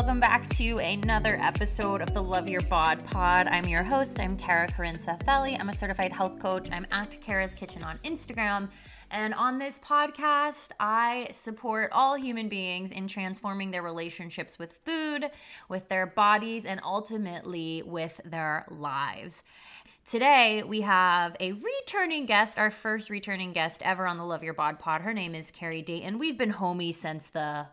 Welcome back to another episode of the Love Your Bod Pod. I'm your host. I'm Kara Carinsa Felli. I'm a certified health coach. I'm at Kara's Kitchen on Instagram. And on this podcast, I support all human beings in transforming their relationships with food, with their bodies, and ultimately with their lives. Today, we have a returning guest, our first returning guest ever on the Love Your Bod Pod. Her name is Carrie Dayton. We've been homies since the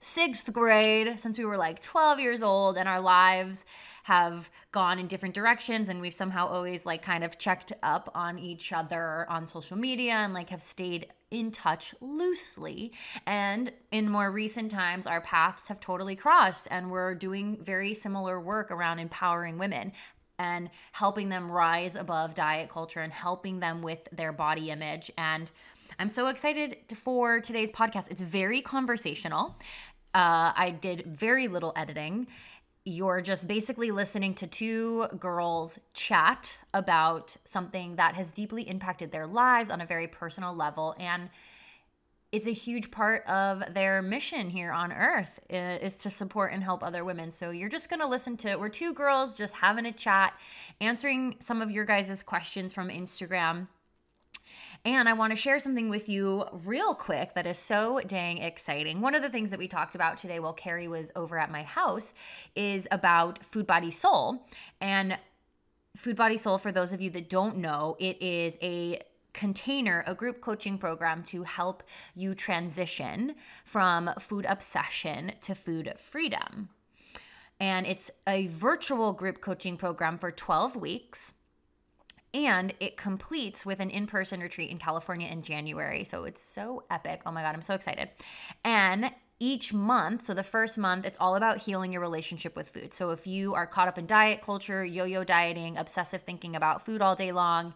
sixth grade, since we were like 12 years old, and our lives have gone in different directions and we've somehow always like kind of checked up on each other on social media and like have stayed in touch loosely. And in more recent times, our paths have totally crossed, and we're doing very similar work around empowering women and helping them rise above diet culture and helping them with their body image. And I'm so excited for today's podcast. It's very conversational. Uh, I did very little editing. You're just basically listening to two girls chat about something that has deeply impacted their lives on a very personal level. And it's a huge part of their mission here on earth is to support and help other women. So you're just going to listen to we're two girls just having a chat, answering some of your guys' questions from Instagram. And I want to share something with you real quick that is so dang exciting. One of the things that we talked about today while Carrie was over at my house is about Food Body Soul. And Food Body Soul, for those of you that don't know, it is a container, a group coaching program to help you transition from food obsession to food freedom. And it's a virtual group coaching program for 12 weeks. And it completes with an in person retreat in California in January. So it's so epic. Oh my God, I'm so excited. And each month, so the first month, it's all about healing your relationship with food. So if you are caught up in diet culture, yo yo dieting, obsessive thinking about food all day long,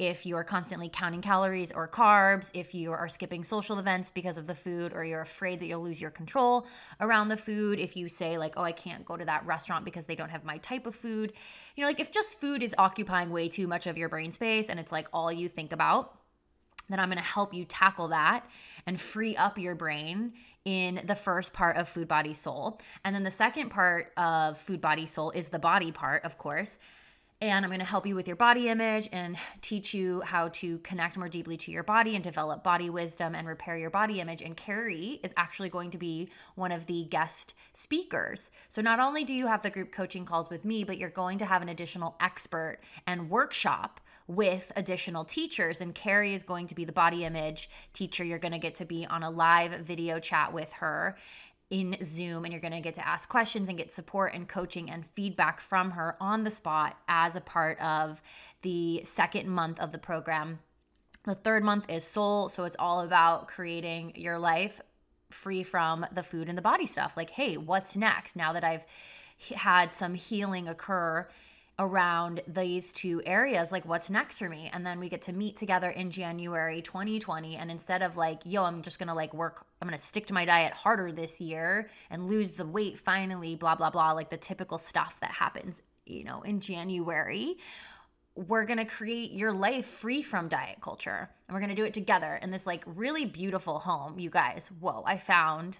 if you are constantly counting calories or carbs, if you are skipping social events because of the food, or you're afraid that you'll lose your control around the food, if you say, like, oh, I can't go to that restaurant because they don't have my type of food, you know, like if just food is occupying way too much of your brain space and it's like all you think about, then I'm gonna help you tackle that and free up your brain in the first part of Food Body Soul. And then the second part of Food Body Soul is the body part, of course. And I'm going to help you with your body image and teach you how to connect more deeply to your body and develop body wisdom and repair your body image. And Carrie is actually going to be one of the guest speakers. So not only do you have the group coaching calls with me, but you're going to have an additional expert and workshop with additional teachers. And Carrie is going to be the body image teacher. You're going to get to be on a live video chat with her in Zoom and you're going to get to ask questions and get support and coaching and feedback from her on the spot as a part of the second month of the program. The third month is soul, so it's all about creating your life free from the food and the body stuff. Like, hey, what's next now that I've had some healing occur around these two areas like what's next for me? And then we get to meet together in January 2020 and instead of like yo I'm just going to like work I'm going to stick to my diet harder this year and lose the weight finally blah blah blah like the typical stuff that happens you know in January we're going to create your life free from diet culture. And we're going to do it together in this like really beautiful home. You guys whoa I found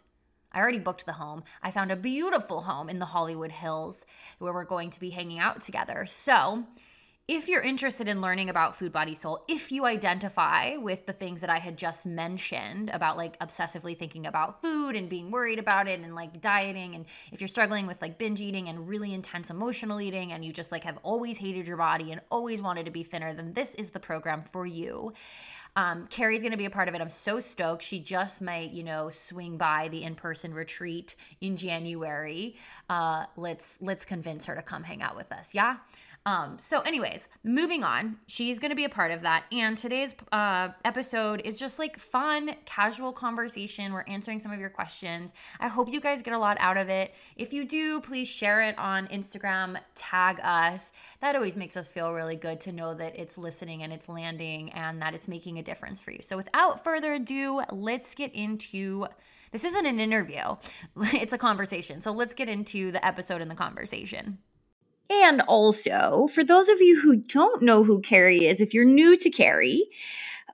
I already booked the home. I found a beautiful home in the Hollywood Hills where we're going to be hanging out together. So, if you're interested in learning about Food Body Soul, if you identify with the things that I had just mentioned about like obsessively thinking about food and being worried about it and like dieting, and if you're struggling with like binge eating and really intense emotional eating and you just like have always hated your body and always wanted to be thinner, then this is the program for you. Um, Carrie's going to be a part of it. I'm so stoked. She just might, you know, swing by the in-person retreat in January. Uh, let's let's convince her to come hang out with us. Yeah. Um, so, anyways, moving on, she's going to be a part of that. And today's uh, episode is just like fun, casual conversation. We're answering some of your questions. I hope you guys get a lot out of it. If you do, please share it on Instagram, tag us. That always makes us feel really good to know that it's listening and it's landing and that it's making a difference for you. So, without further ado, let's get into this isn't an interview, it's a conversation. So, let's get into the episode and the conversation. And also, for those of you who don't know who Carrie is, if you're new to Carrie,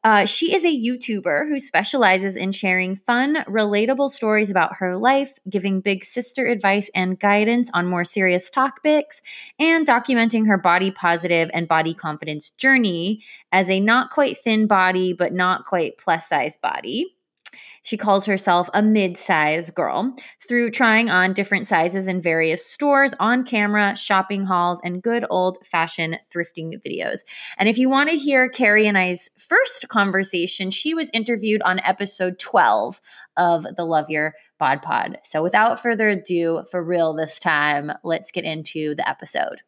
Uh, she is a YouTuber who specializes in sharing fun, relatable stories about her life, giving big sister advice and guidance on more serious topics, and documenting her body positive and body confidence journey as a not quite thin body, but not quite plus size body. She calls herself a mid size girl through trying on different sizes in various stores, on camera, shopping hauls, and good old fashioned thrifting videos. And if you want to hear Carrie and I's first conversation, she was interviewed on episode 12 of the Love Your Bod Pod. So without further ado, for real this time, let's get into the episode.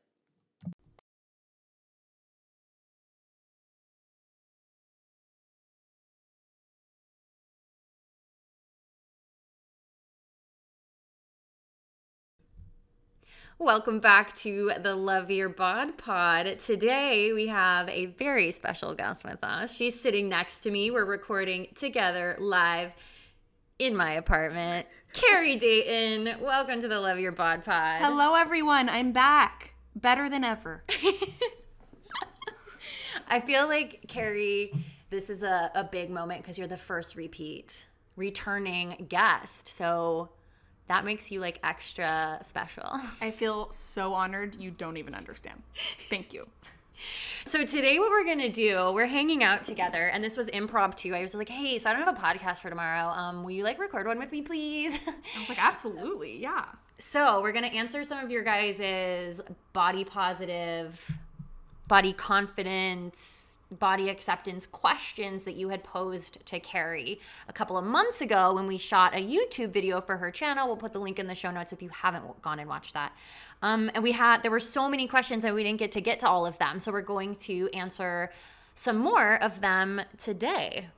Welcome back to the Love Your Bod Pod. Today we have a very special guest with us. She's sitting next to me. We're recording together live in my apartment. Carrie Dayton, welcome to the Love Your Bod Pod. Hello, everyone. I'm back. Better than ever. I feel like, Carrie, this is a, a big moment because you're the first repeat, returning guest. So that makes you like extra special. I feel so honored. You don't even understand. Thank you. So today what we're gonna do, we're hanging out together, and this was impromptu. I was like, hey, so I don't have a podcast for tomorrow. Um, will you like record one with me, please? I was like, absolutely, yeah. So we're gonna answer some of your guys' body positive, body confidence, body acceptance questions that you had posed to Carrie a couple of months ago when we shot a YouTube video for her channel. We'll put the link in the show notes if you haven't gone and watched that. Um, and we had there were so many questions and we didn't get to get to all of them, so we're going to answer some more of them today.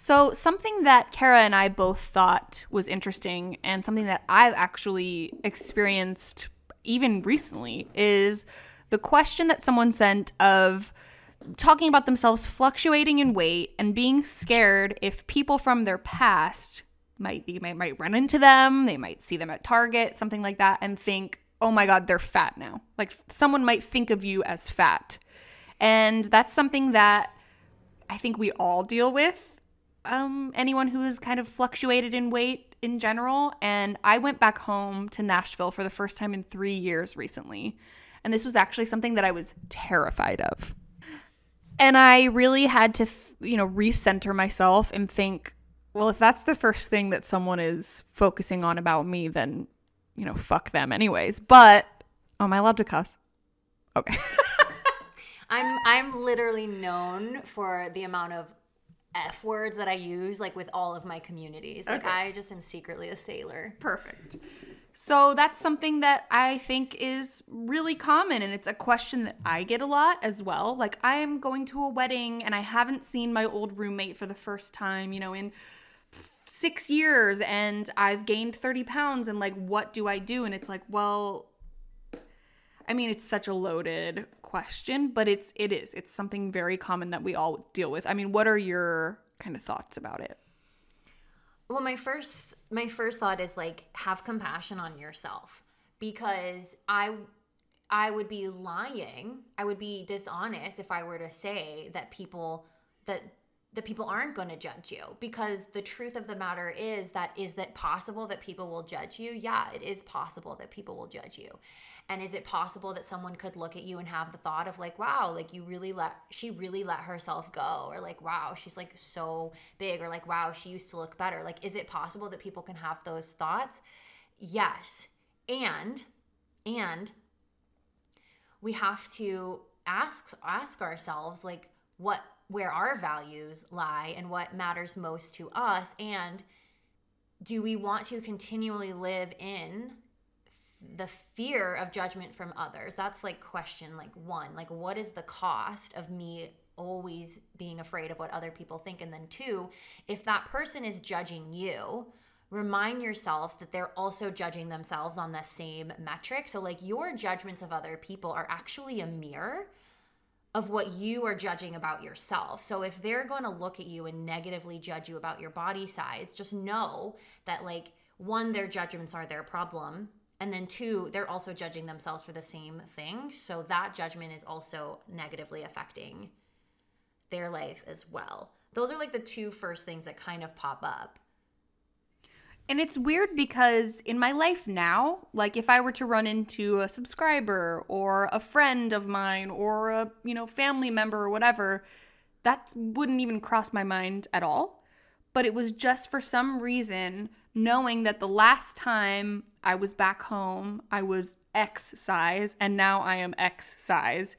So, something that Kara and I both thought was interesting, and something that I've actually experienced even recently, is the question that someone sent of talking about themselves fluctuating in weight and being scared if people from their past might be might, might run into them, they might see them at Target, something like that, and think, oh my God, they're fat now. Like someone might think of you as fat. And that's something that I think we all deal with. Um, anyone who has kind of fluctuated in weight in general. And I went back home to Nashville for the first time in three years recently. And this was actually something that I was terrified of. And I really had to, you know, recenter myself and think, well, if that's the first thing that someone is focusing on about me, then, you know, fuck them anyways. But, oh, am I allowed to cuss? Okay. I'm I'm literally known for the amount of F words that I use, like with all of my communities. Like okay. I just am secretly a sailor. Perfect. So that's something that I think is really common and it's a question that I get a lot as well. Like I am going to a wedding and I haven't seen my old roommate for the first time, you know, in 6 years and I've gained 30 pounds and like what do I do? And it's like, well, I mean, it's such a loaded question, but it's it is. It's something very common that we all deal with. I mean, what are your kind of thoughts about it? Well, my first my first thought is like have compassion on yourself because I I would be lying. I would be dishonest if I were to say that people that the people aren't going to judge you because the truth of the matter is that is that possible that people will judge you? Yeah, it is possible that people will judge you. And is it possible that someone could look at you and have the thought of like, wow, like you really let, she really let herself go? Or like, wow, she's like so big. Or like, wow, she used to look better. Like, is it possible that people can have those thoughts? Yes. And, and we have to ask, ask ourselves like, what, where our values lie and what matters most to us. And do we want to continually live in the fear of judgment from others. That's like question like one like what is the cost of me always being afraid of what other people think? And then two if that person is judging you remind yourself that they're also judging themselves on the same metric. So like your judgments of other people are actually a mirror of what you are judging about yourself. So if they're going to look at you and negatively judge you about your body size, just know that like one their judgments are their problem and then two they're also judging themselves for the same thing so that judgment is also negatively affecting their life as well. Those are like the two first things that kind of pop up. And it's weird because in my life now, like if I were to run into a subscriber or a friend of mine or a, you know, family member or whatever, that wouldn't even cross my mind at all. But it was just for some reason knowing that the last time I was back home, I was X size and now I am X size.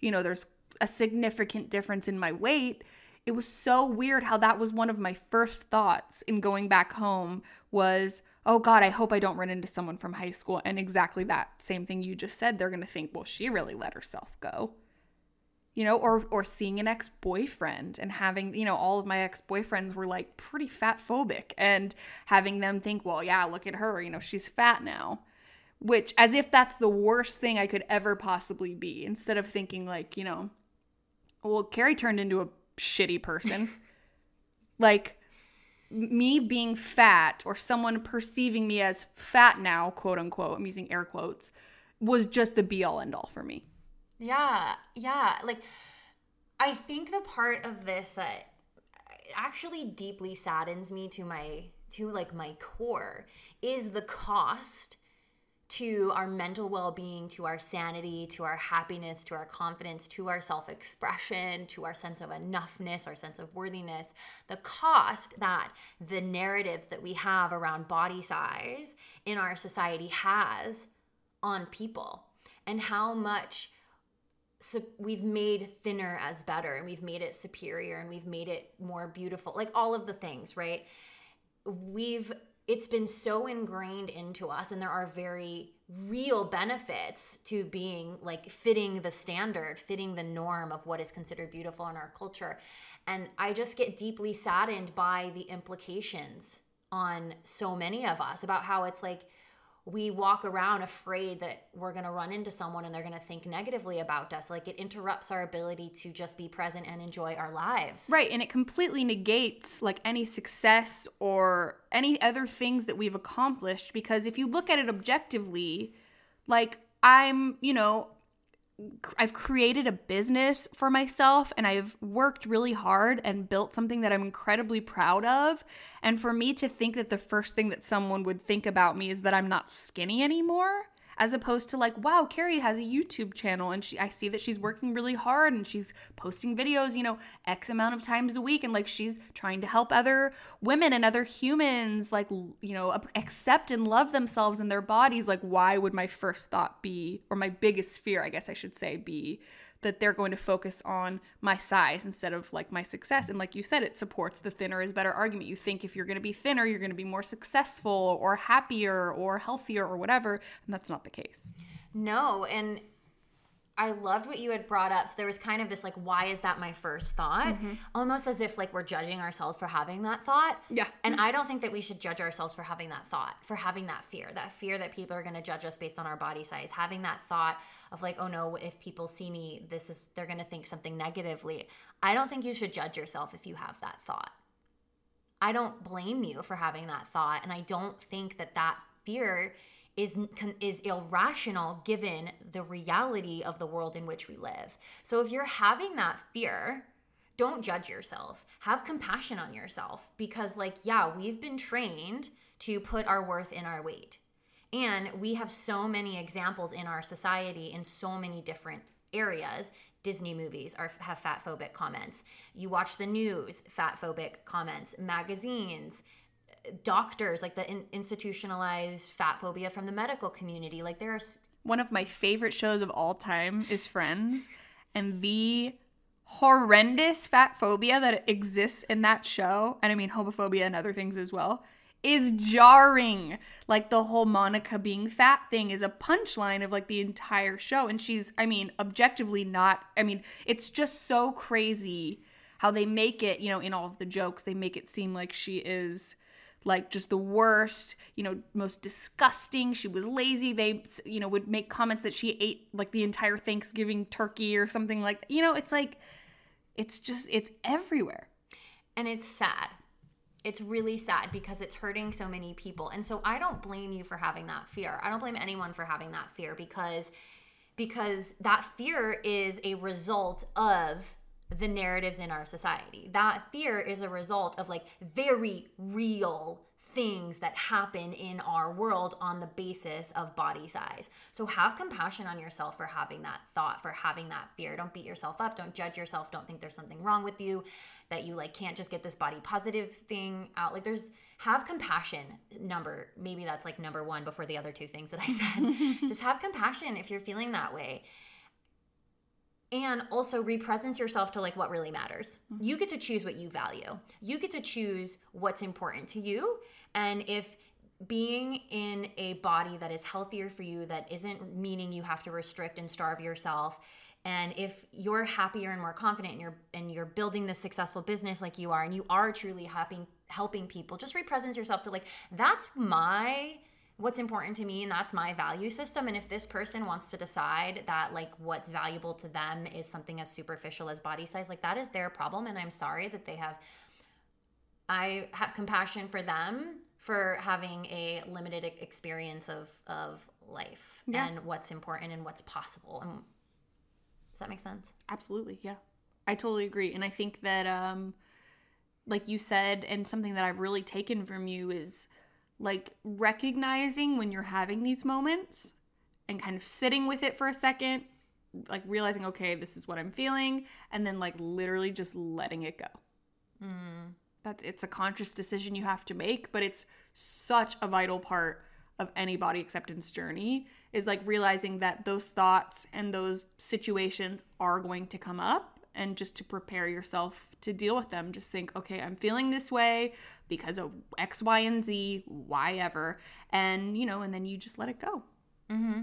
You know, there's a significant difference in my weight. It was so weird how that was one of my first thoughts in going back home was oh god i hope i don't run into someone from high school. And exactly that same thing you just said they're going to think well she really let herself go you know or or seeing an ex-boyfriend and having you know all of my ex-boyfriends were like pretty fat phobic and having them think well yeah look at her you know she's fat now which as if that's the worst thing i could ever possibly be instead of thinking like you know well carrie turned into a shitty person. like me being fat or someone perceiving me as fat now, quote unquote, I'm using air quotes, was just the be all end all for me. Yeah, yeah. Like, I think the part of this that actually deeply saddens me to my to like my core is the cost to our mental well being, to our sanity, to our happiness, to our confidence, to our self expression, to our sense of enoughness, our sense of worthiness, the cost that the narratives that we have around body size in our society has on people, and how much we've made thinner as better, and we've made it superior, and we've made it more beautiful, like all of the things, right? We've it's been so ingrained into us and there are very real benefits to being like fitting the standard fitting the norm of what is considered beautiful in our culture and i just get deeply saddened by the implications on so many of us about how it's like we walk around afraid that we're going to run into someone and they're going to think negatively about us. Like it interrupts our ability to just be present and enjoy our lives. Right. And it completely negates like any success or any other things that we've accomplished because if you look at it objectively, like I'm, you know, I've created a business for myself and I've worked really hard and built something that I'm incredibly proud of. And for me to think that the first thing that someone would think about me is that I'm not skinny anymore, as opposed to like wow carrie has a youtube channel and she i see that she's working really hard and she's posting videos you know x amount of times a week and like she's trying to help other women and other humans like you know accept and love themselves and their bodies. Like why would my first thought be or my biggest fear i guess i should say be that they're going to focus on my size instead of like my success. And like you said, it supports the thinner is better argument. You think if you're going to be thinner, you're going to be more successful or happier or healthier or whatever. And that's not the case. No. And I loved what you had brought up. So there was kind of this like, why is that my first thought? Mm-hmm. Almost as if like we're judging ourselves for having that thought. Yeah. And I don't think that we should judge ourselves for having that thought, for having that fear, that fear that people are going to judge us based on our body size, having that thought of like, oh no, if people see me, this is, they're going to think something negatively. I don't think you should judge yourself if you have that thought. I don't blame you for having that thought. And I don't think that that fear is is irrational given the reality of the world in which we live. So if you're having that fear, don't judge yourself. Have compassion on yourself because like yeah, we've been trained to put our worth in our weight. And we have so many examples in our society in so many different areas. Disney movies are have fat phobic comments. You watch the news, fat phobic comments, magazines, doctors, like the in- institutionalized fat phobia from the medical community. Like there's one of my favorite shows of all time is Friends, and the horrendous fat phobia that exists in that show, and I mean homophobia and other things as well, is jarring. Like the whole Monica being fat thing is a punchline of like the entire show. And she's, I mean, objectively not, I mean, it's just so crazy how they make it, you know, in all of the jokes, they make it seem like she is like just the worst, you know, most disgusting. She was lazy. They, you know, would make comments that she ate like the entire Thanksgiving turkey or something like, you know, it's like, it's just, it's everywhere. And it's sad. It's really sad because it's hurting so many people. And so I don't blame you for having that fear. I don't blame anyone for having that fear because because that fear is a result of the narratives in our society. That fear is a result of like very real things that happen in our world on the basis of body size. So have compassion on yourself for having that thought, for having that fear. Don't beat yourself up, don't judge yourself, don't think there's something wrong with you that you like can't just get this body positive thing out. Like there's have compassion number maybe that's like number 1 before the other two things that I said. just have compassion if you're feeling that way and also represent yourself to like what really matters. Mm-hmm. You get to choose what you value. You get to choose what's important to you. And if being in a body that is healthier for you, that isn't meaning you have to restrict and starve yourself, and if you're happier and more confident and you're and you're building this successful business like you are and you are truly helping helping people, just represent yourself to like that's my what's important to me and that's my value system and if this person wants to decide that like what's valuable to them is something as superficial as body size like that is their problem and i'm sorry that they have i have compassion for them for having a limited experience of of life yeah. and what's important and what's possible and does that make sense absolutely yeah i totally agree and i think that um like you said and something that i've really taken from you is like recognizing when you're having these moments and kind of sitting with it for a second, like realizing, okay, this is what I'm feeling, and then like literally just letting it go. Mm. That's it's a conscious decision you have to make, but it's such a vital part of any body acceptance journey is like realizing that those thoughts and those situations are going to come up and just to prepare yourself to deal with them. Just think, okay, I'm feeling this way because of X, Y, and Z, why ever. And, you know, and then you just let it go. Mm-hmm.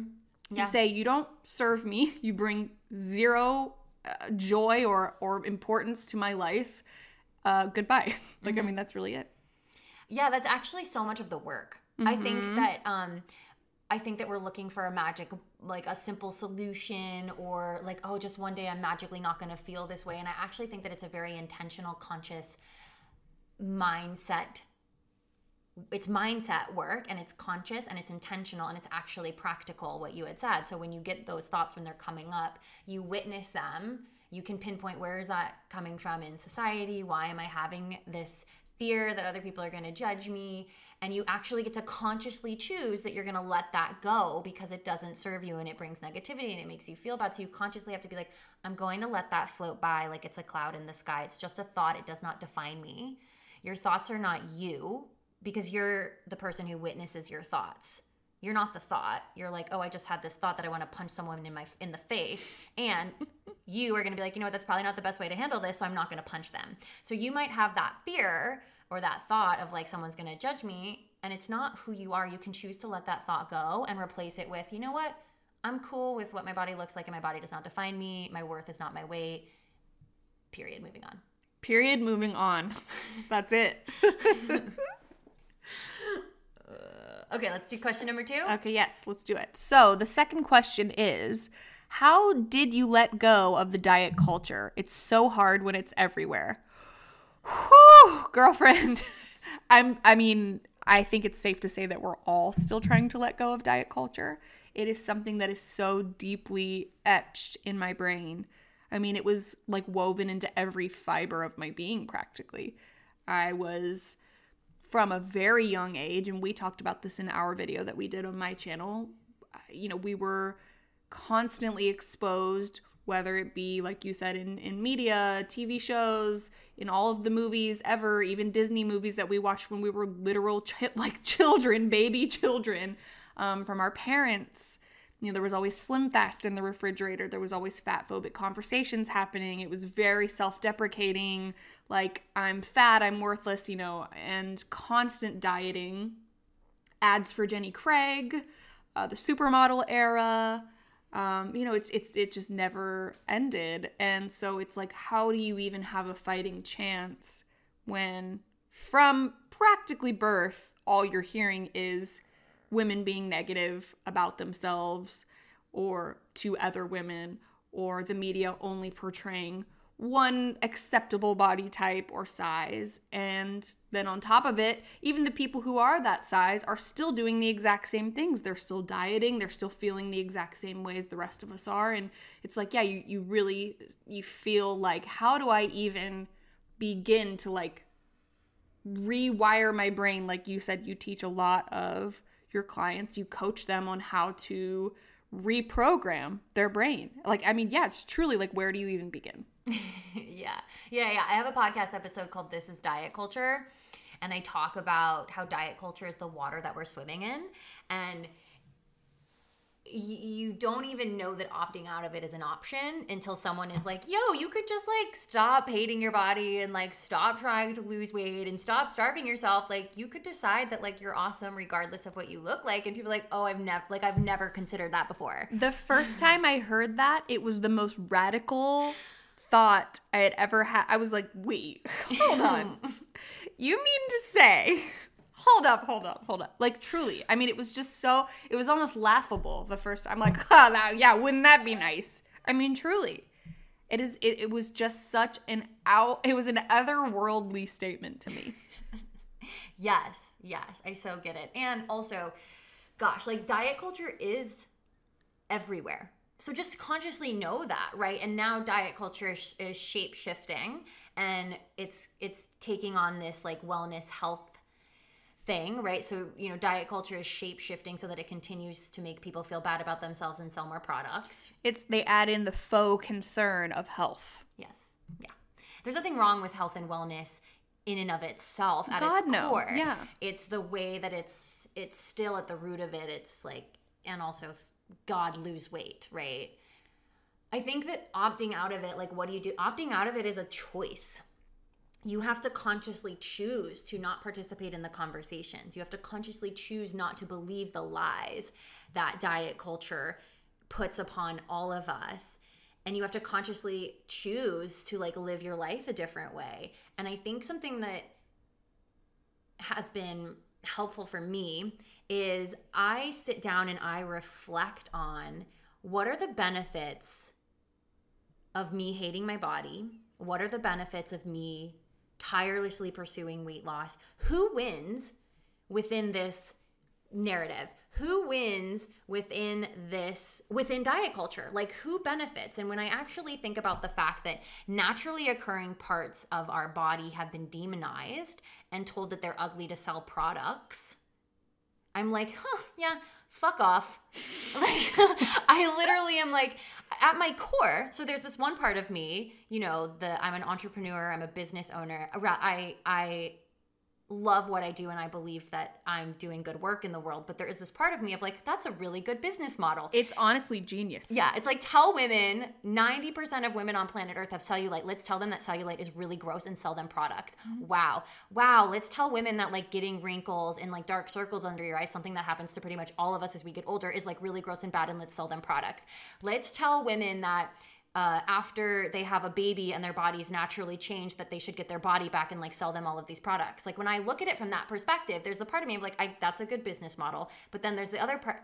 Yeah. You say, you don't serve me, you bring zero uh, joy or, or importance to my life. Uh, goodbye. like, mm-hmm. I mean, that's really it. Yeah, that's actually so much of the work. Mm-hmm. I think mm-hmm. that, um, I think that we're looking for a magic, like a simple solution, or like, oh, just one day I'm magically not going to feel this way. And I actually think that it's a very intentional, conscious mindset. It's mindset work and it's conscious and it's intentional and it's actually practical, what you had said. So when you get those thoughts when they're coming up, you witness them. You can pinpoint where is that coming from in society? Why am I having this fear that other people are going to judge me? and you actually get to consciously choose that you're going to let that go because it doesn't serve you and it brings negativity and it makes you feel bad. So you consciously have to be like i'm going to let that float by like it's a cloud in the sky. It's just a thought. It does not define me. Your thoughts are not you because you're the person who witnesses your thoughts you're not the thought. You're like oh i just had this thought that i want to punch someone in my in the face. And you are going to be like you know what that's probably not the best way to handle this so i'm not going to punch them. So you might have that fear or that thought of like someone's going to judge me and it's not who you are. You can choose to let that thought go and replace it with you know what i'm cool with what my body looks like and my body does not define me. My worth is not my weight. Period. Moving on. Period. Moving on. That's it okay let's do question number two okay yes let's do it so the second question is how did you let go of the diet culture it's so hard when it's everywhere Whew, girlfriend. I'm I mean, I think it's safe to say that we're all still trying to let go of diet culture. It is something that is so deeply etched in my brain. I mean, it was like woven into every fiber of my being practically. I was from a very young age, and we talked about this in our video that we did on my channel. You know, we were constantly exposed whether it be like you said in in media, TV shows, in all of the movies ever, even Disney movies that we watched when we were literal ch- like children, baby children, um, from our parents. You know, there was always Slim Fast in the refrigerator. There was always fat phobic conversations happening. It was very self deprecating, like, I'm fat, I'm worthless, you know, and constant dieting. Ads for Jenny Craig, uh, the supermodel era, um, you know, it's it's it just never ended, and so it's like, how do you even have a fighting chance when from practically birth, all you're hearing is women being negative about themselves or to other women, or the media only portraying one acceptable body type or size. And then on top of it, even the people who are that size are still doing the exact same things. They're still dieting, they're still feeling the exact same way as the rest of us are. And it's like, yeah, you, you really you feel like how do I even begin to like rewire my brain like you said you teach a lot of your clients you coach them on how to reprogram their brain like i mean yeah it's truly like where do you even begin yeah. Yeah, yeah. I have a podcast episode called This is Diet Culture. And I talk about how diet culture is the water that we're swimming in. And you don't even know that opting out of it is an option until someone is like, yo, you could just like stop hating your body and like stop trying to lose weight and stop starving yourself. Like you could decide that like you're awesome regardless of what you look like. And people are like, oh, I've never like I've never considered that before. The first time I heard that, it was the most radical thought I had ever had. I was like, wait, hold on. you mean to say, hold up, hold up, hold up. Like, truly. I mean, it was just so, it was almost laughable the first time. I'm like, oh, that, yeah, wouldn't that be nice? I mean, truly. It is, it, it was just such an out, it was an otherworldly statement to me. yes, yes, I so get it. And also, gosh, like diet culture is everywhere so just consciously know that right and now diet culture is, is shape shifting and it's it's taking on this like wellness health thing right so you know diet culture is shape shifting so that it continues to make people feel bad about themselves and sell more products it's they add in the faux concern of health yes yeah there's nothing wrong with health and wellness in and of itself at God, its no. core yeah it's the way that it's it's still at the root of it it's like and also God lose weight, right? I think that opting out of it, like, what do you do? Opting out of it is a choice. You have to consciously choose to not participate in the conversations. You have to consciously choose not to believe the lies that diet culture puts upon all of us. And you have to consciously choose to like live your life a different way. And I think something that has been helpful for me is I sit down and I reflect on what are the benefits of me hating my body? What are the benefits of me tirelessly pursuing weight loss? Who wins within this narrative? Who wins within this within diet culture? Like who benefits? And when I actually think about the fact that naturally occurring parts of our body have been demonized and told that they're ugly to sell products, I'm like, huh, yeah, fuck off. like, I literally am like, at my core. So there's this one part of me, you know, the I'm an entrepreneur, I'm a business owner. I I love what I do and I believe that I'm doing good work in the world. But there is this part of me of like, that's a really good business model. It's honestly genius. Yeah. It's like tell women 90% of women on planet Earth have cellulite. Let's tell them that cellulite is really gross and sell them products. Mm-hmm. Wow. Wow. Let's tell women that like getting wrinkles and like dark circles under your eyes, something that happens to pretty much all of us as we get older, is like really gross and bad. And let's sell them products. Let's tell women that uh, after they have a baby and their bodies naturally change that they should get their body back and like sell them all of these products like when i look at it from that perspective there's the part of me of like I, that's a good business model but then there's the other part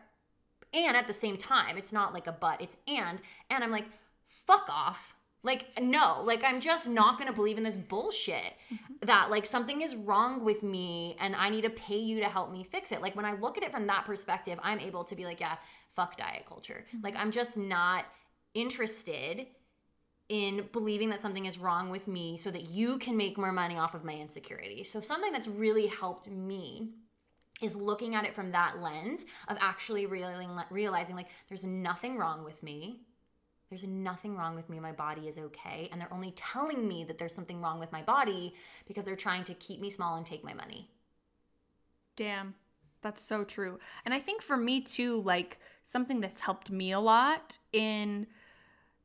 and at the same time it's not like a but it's and and i'm like fuck off like no like i'm just not gonna believe in this bullshit mm-hmm. that like something is wrong with me and i need to pay you to help me fix it like when i look at it from that perspective i'm able to be like yeah fuck diet culture mm-hmm. like i'm just not interested in believing that something is wrong with me so that you can make more money off of my insecurity. So, something that's really helped me is looking at it from that lens of actually realizing, realizing like there's nothing wrong with me. There's nothing wrong with me. My body is okay. And they're only telling me that there's something wrong with my body because they're trying to keep me small and take my money. Damn. That's so true. And I think for me too, like something that's helped me a lot in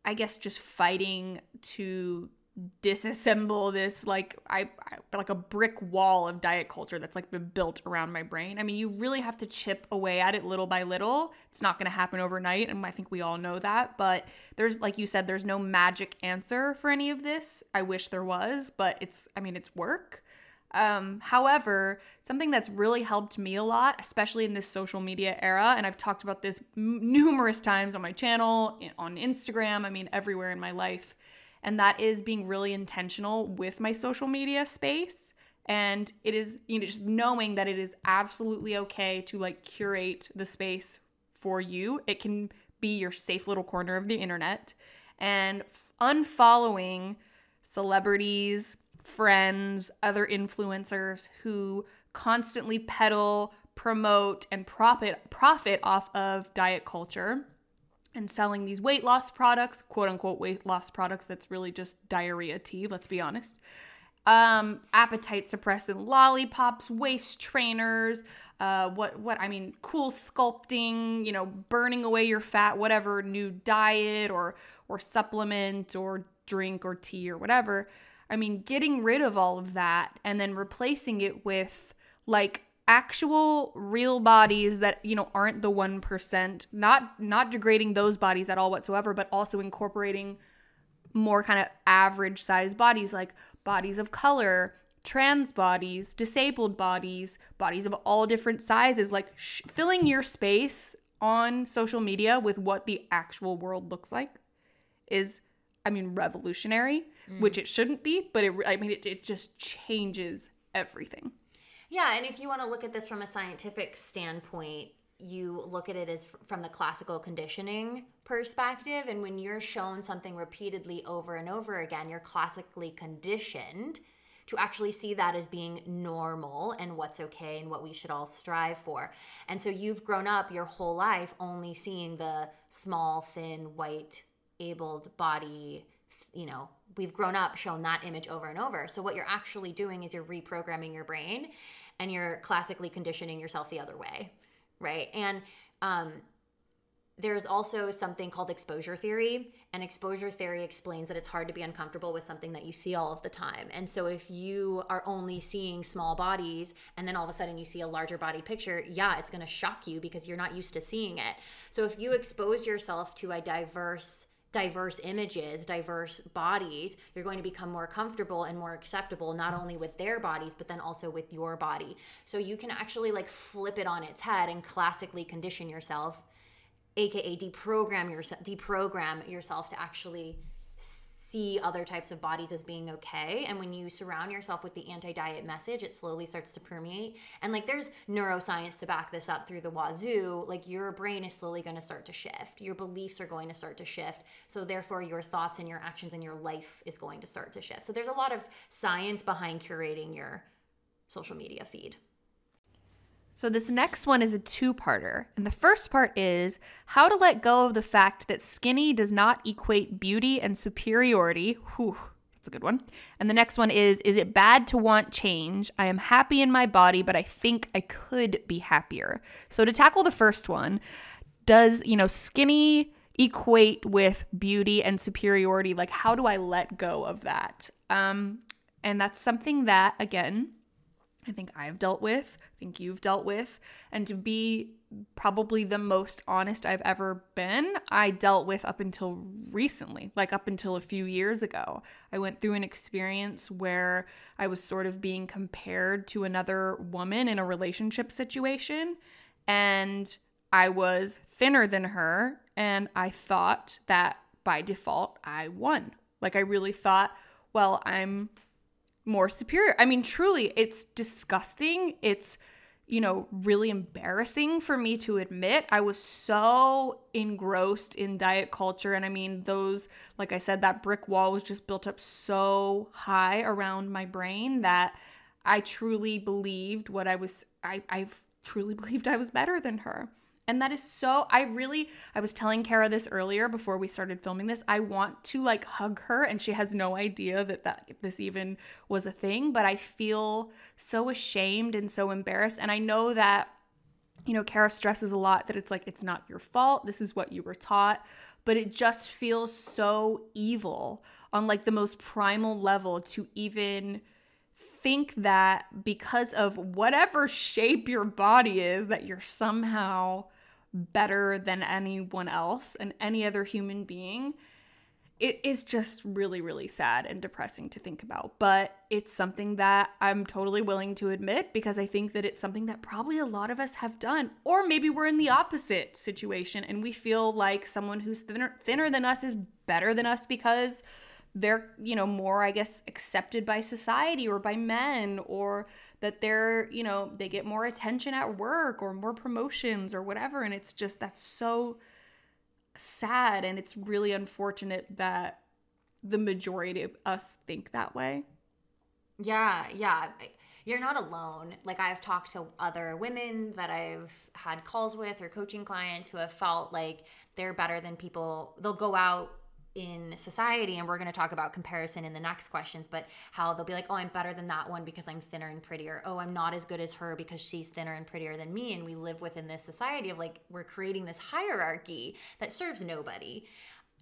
I guess just fighting to disassemble this like I, I, like a brick wall of diet culture that's like been built around my brain. I mean, you really have to chip away at it little by little. It's not going to happen overnight and I think we all know that, but there's like you said there's no magic answer for any of this. I wish there was, but it's I mean, it's work. Um, however, something that's really helped me a lot, especially in this social media era, and I've talked about this m- numerous times on my channel, on Instagram, I mean, everywhere in my life, and that is being really intentional with my social media space. And it is, you know, just knowing that it is absolutely okay to like curate the space for you. It can be your safe little corner of the internet. And unfollowing celebrities, friends, other influencers who constantly peddle, promote, and profit profit off of diet culture and selling these weight loss products, quote unquote weight loss products that's really just diarrhea tea, let's be honest. Um, appetite suppressant lollipops, waist trainers, uh, what what I mean, cool sculpting, you know, burning away your fat, whatever new diet or or supplement or drink or tea or whatever. I mean, getting rid of all of that and then replacing it with like actual real bodies that you know aren't the 1% not not degrading those bodies at all whatsoever but also incorporating more kind of average size bodies like bodies of color trans bodies disabled bodies bodies of all different sizes like sh- filling your space on social media with what the actual world looks like is i mean revolutionary mm. which it shouldn't be but it i mean it, it just changes everything yeah, and if you want to look at this from a scientific standpoint, you look at it as from the classical conditioning perspective and when you're shown something repeatedly over and over again, you're classically conditioned to actually see that as being normal and what's okay and what we should all strive for. And so you've grown up your whole life only seeing the small, thin, white, abled body, you know, we've grown up shown that image over and over. So what you're actually doing is you're reprogramming your brain and you're classically conditioning yourself the other way, right? And um, there's also something called exposure theory, and exposure theory explains that it's hard to be uncomfortable with something that you see all of the time. And so, if you are only seeing small bodies and then all of a sudden you see a larger body picture, yeah, it's gonna shock you because you're not used to seeing it. So, if you expose yourself to a diverse diverse images, diverse bodies, you're going to become more comfortable and more acceptable, not only with their bodies, but then also with your body. So you can actually like flip it on its head and classically condition yourself, aka deprogram yourself, deprogram yourself to actually see other types of bodies as being okay. And when you surround yourself with the anti diet message, it slowly starts to permeate. And like there's neuroscience to back this up through the wazoo. Like your brain is slowly going to start to shift, your beliefs are going to start to shift. So therefore, your thoughts and your actions and your life is going to start to shift. So there's a lot of science behind curating your social media feed. So, this next one is a two parter. And the first part is how to let go of the fact that skinny does not equate beauty and superiority. Whew, that's a good one. And the next one is Is it bad to want change? I am happy in my body, but I think I could be happier. So, to tackle the first one, does, you know, skinny equate with beauty and superiority? Like, how do I let go of that? Um, and that's something that, again, I think I've dealt with, I think you've dealt with, and to be probably the most honest I've ever been, I dealt with up until recently, like up until a few years ago. I went through an experience where I was sort of being compared to another woman in a relationship situation, and I was thinner than her, and I thought that by default I won. Like I really thought, well, I'm more superior. I mean, truly, it's disgusting. It's, you know, really embarrassing for me to admit. I was so engrossed in diet culture. And I mean, those, like I said, that brick wall was just built up so high around my brain that I truly believed what I was, I, I truly believed I was better than her. And that is so, I really, I was telling Kara this earlier before we started filming this. I want to like hug her, and she has no idea that, that this even was a thing, but I feel so ashamed and so embarrassed. And I know that, you know, Kara stresses a lot that it's like, it's not your fault. This is what you were taught. But it just feels so evil on like the most primal level to even think that because of whatever shape your body is, that you're somehow better than anyone else and any other human being it is just really, really sad and depressing to think about. But it's something that I'm totally willing to admit because I think that it's something that probably a lot of us have done. Or maybe we're in the opposite situation and we feel like someone who's thinner, thinner than us is better than us because they're, you know, more, I guess, accepted by society or by men, or that they're, you know, they get more attention at work or more promotions or whatever. And it's just, that's so sad. And it's really unfortunate that the majority of us think that way. Yeah, yeah. You're not alone. Like I've talked to other women that I've had calls with or coaching clients who have felt like they're better than people. They'll go out in society and we're going to talk about comparison in the next questions but how they'll be like oh i'm better than that one because i'm thinner and prettier. Oh i'm not as good as her because she's thinner and prettier than me. And we live within this society of like we're creating this hierarchy that serves nobody.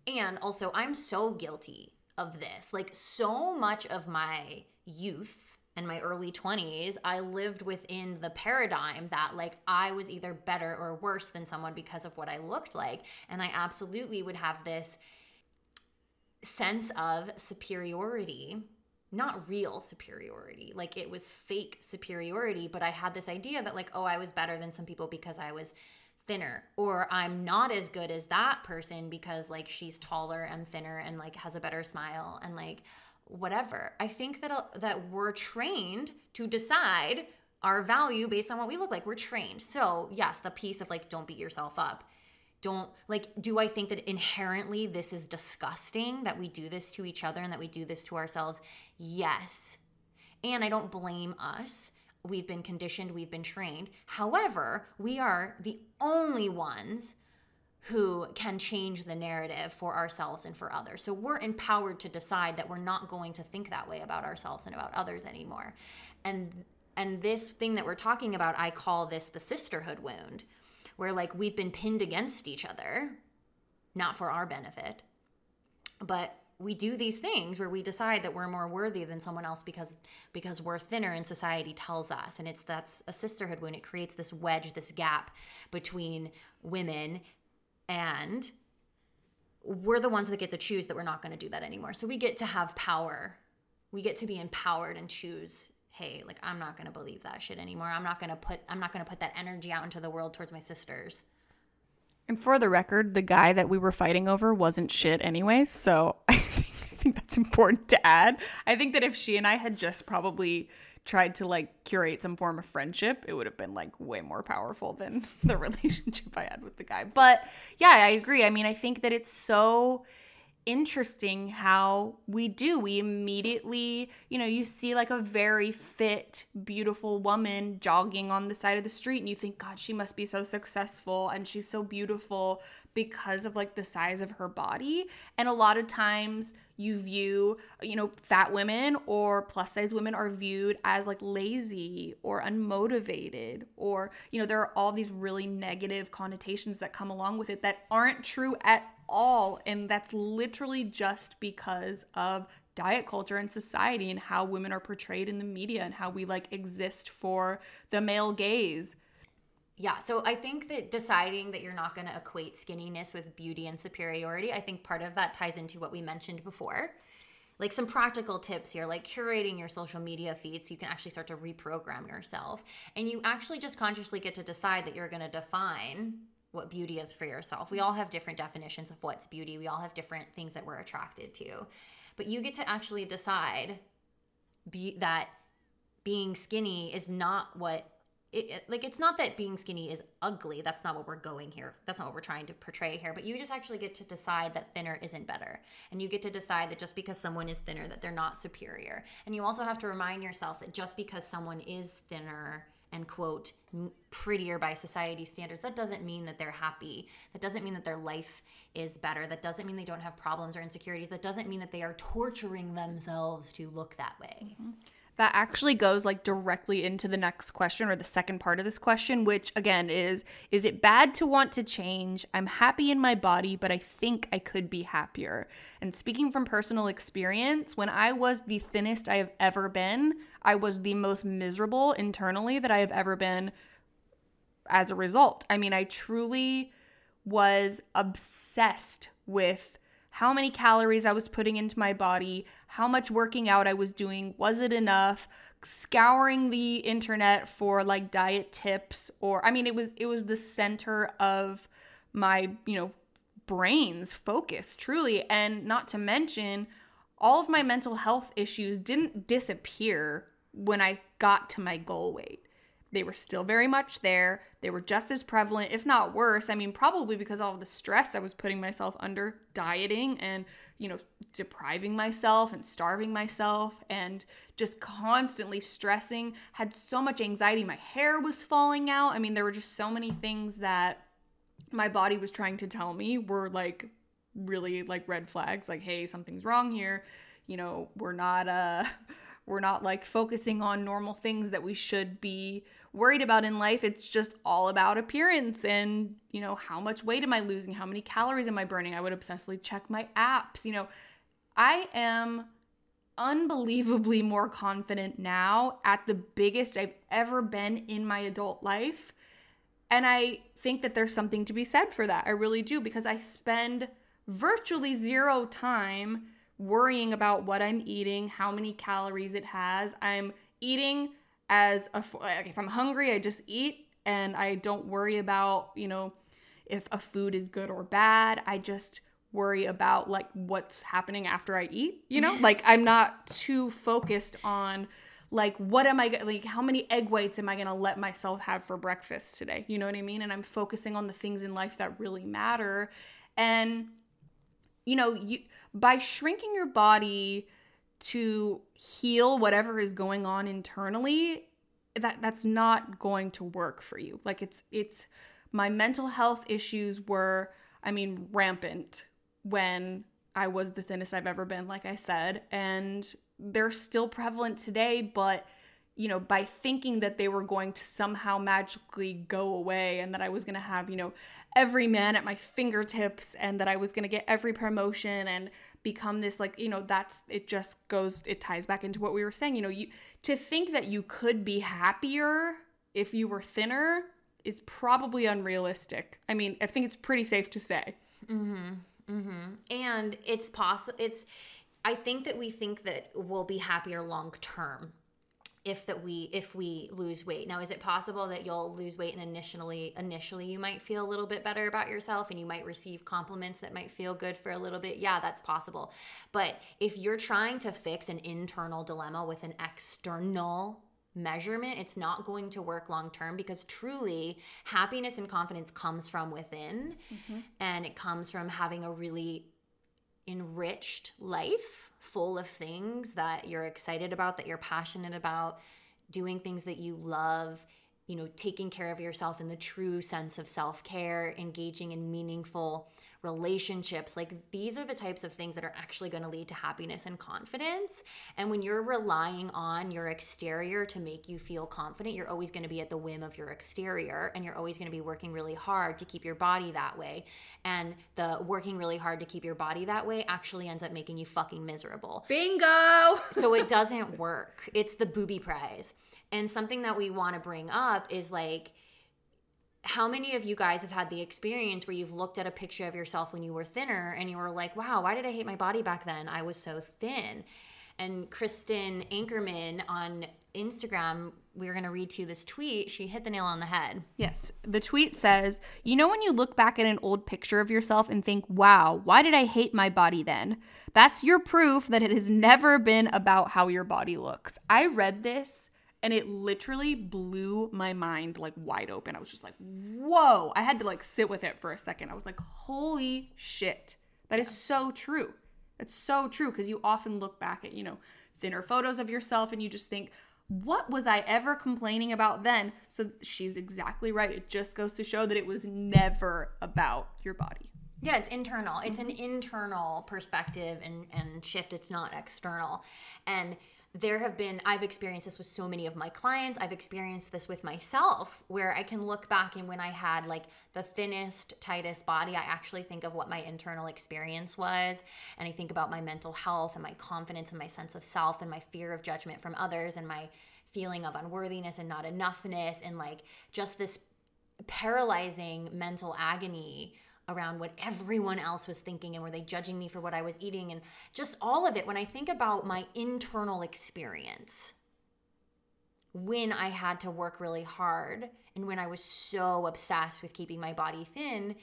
And also i'm so guilty of this. Like so much of my youth and my early 20s, I lived within the paradigm that like I was either better or worse than someone because of what I looked like. And I absolutely would have this sense of superiority not real superiority. Like it was fake superiority but i had this idea that like oh i was better than some people because i was thinner or i'm not as good as that person because like she's taller and thinner and like has a better smile and like whatever. I think that uh, that we're trained to decide our value based on what we look like. We're trained. So yes the piece of like don't beat yourself up don't like do i think that inherently this is disgusting that we do this to each other and that we do this to ourselves? Yes. And i don't blame us. We've been conditioned we've been trained. However we are the only ones who can change the narrative for ourselves and for others. So we're empowered to decide that we're not going to think that way about ourselves and about others anymore. And and this thing that we're talking about i call this the sisterhood wound where like we've been pinned against each other, not for our benefit, but we do these things where we decide that we're more worthy than someone else because because we're thinner and society tells us. And it's that's a sisterhood wound. It creates this wedge this gap between women and we're the ones that get to choose that we're not going to do that anymore. So we get to have power. We get to be empowered and choose hey, like I'm not going to believe that shit anymore. I'm not going to put I'm not going to put that energy out into the world towards my sisters. And for the record, the guy that we were fighting over wasn't shit anyway, so I think, I think that's important to add. I think that if she and I had just probably tried to like curate some form of friendship, it would have been like way more powerful than the relationship I had with the guy. But yeah, I agree. I mean, I think that it's so interesting how we do. We immediately, you know, you see like a very fit, beautiful woman jogging on the side of the street, and you think, God, she must be so successful and she's so beautiful because of like the size of her body. And a lot of times, you view, you know, fat women or plus size women are viewed as like lazy or unmotivated, or, you know, there are all these really negative connotations that come along with it that aren't true at all. And that's literally just because of diet culture and society and how women are portrayed in the media and how we like exist for the male gaze. Yeah, so I think that deciding that you're not going to equate skinniness with beauty and superiority, I think part of that ties into what we mentioned before. Like some practical tips here, like curating your social media feeds, so you can actually start to reprogram yourself. And you actually just consciously get to decide that you're going to define what beauty is for yourself. We all have different definitions of what's beauty. We all have different things that we're attracted to. But you get to actually decide be, that being skinny is not what it, like it's not that being skinny is ugly. That's not what we're going here. That's not what we're trying to portray here. But you just actually get to decide that thinner isn't better. And you get to decide that just because someone is thinner that they're not superior. And you also have to remind yourself that just because someone is thinner and quote prettier by society standards that doesn't mean that they're happy. That doesn't mean that their life is better. That doesn't mean they don't have problems or insecurities. That doesn't mean that they are torturing themselves to look that way. Mm-hmm. That actually goes like directly into the next question or the second part of this question which again is is it bad to want to change i'm happy in my body but i think i could be happier and speaking from personal experience when i was the thinnest i have ever been I was the most miserable internally that I have ever been as a result. I mean, I truly was obsessed with how many calories I was putting into my body, how much working out I was doing, was it enough? Scouring the internet for like diet tips or I mean it was it was the center of my, you know, brain's focus truly and not to mention all of my mental health issues didn't disappear when I got to my goal weight. They were still very much there. They were just as prevalent, if not worse. I mean, probably because all of the stress I was putting myself under dieting and, you know, depriving myself and starving myself and just constantly stressing, had so much anxiety. My hair was falling out. I mean, there were just so many things that my body was trying to tell me were like really like red flags like hey something's wrong here you know we're not uh we're not like focusing on normal things that we should be worried about in life. It's just all about appearance and you know how much weight am i losing? How many calories am i burning? I would obsessively check my apps. You know i am unbelievably more confident now at the biggest i've ever been in my adult life. And i think that there's something to be said for that. I really do because i spend virtually zero time worrying about what I'm eating, how many calories it has. I'm eating as a if I'm hungry, I just eat and I don't worry about, you know, if a food is good or bad. I just worry about like what's happening after I eat, you know? like I'm not too focused on like what am I like how many egg whites am I going to let myself have for breakfast today? You know what I mean? And I'm focusing on the things in life that really matter. And you know, you by shrinking your body to heal whatever is going on internally, that that's not going to work for you. Like it's it's my mental health issues were I mean rampant when I was the thinnest I've ever been, like I said, and they're still prevalent today, but you know, by thinking that they were going to somehow magically go away and that I was going to have, you know, every man at my fingertips and that I was going to get every promotion and become this like, you know, that's it just goes it ties back into what we were saying, you know, you to think that you could be happier if you were thinner is probably unrealistic. I mean, I think it's pretty safe to say. Mhm. Mhm. And it's possible it's I think that we think that we'll be happier long term if that we if we lose weight. Now is it possible that you'll lose weight and initially initially you might feel a little bit better about yourself and you might receive compliments that might feel good for a little bit? Yeah that's possible. But if you're trying to fix an internal dilemma with an external measurement it's not going to work long term because truly happiness and confidence comes from within mm-hmm. and it comes from having a really enriched life full of things that you're excited about, that you're passionate about, doing things that you love, you know, taking care of yourself in the true sense of self care, engaging in meaningful relationships. Like these are the types of things that are actually going to lead to happiness and confidence. And when you're relying on your exterior to make you feel confident, you're always going to be at the whim of your exterior and you're always going to be working really hard to keep your body that way. And the working really hard to keep your body that way actually ends up making you fucking miserable. Bingo! so it doesn't work. It's the booby prize. And something that we want to bring up is like, how many of you guys have had the experience where you've looked at a picture of yourself when you were thinner and you were like, wow, why did I hate my body back then? I was so thin. And Kristen Ankerman on Instagram, we are going to read to you this tweet. She hit the nail on the head. Yes. The tweet says, You know, when you look back at an old picture of yourself and think, wow, why did I hate my body then? That's your proof that it has never been about how your body looks. I read this and it literally blew my mind like wide open. I was just like, whoa. I had to like sit with it for a second. I was like, holy shit. That is so true. It's so true because you often look back at, you know, thinner photos of yourself and you just think, what was I ever complaining about then? So she's exactly right. It just goes to show that it was never about your body. Yeah, it's internal. It's an mm-hmm. internal perspective and, and shift. It's not external. And there have been i've experienced this with so many of my clients. I've experienced this with myself where i can look back and when i had like the thinnest tightest body i actually think of what my internal experience was. And i think about my mental health and my confidence and my sense of self and my fear of judgment from others and my feeling of unworthiness and not enoughness and like just this paralyzing mental agony around what everyone else was thinking and were they judging me for what I was eating and just all of it when I think about my internal experience when I had to work really hard and when I was so obsessed with keeping my body thin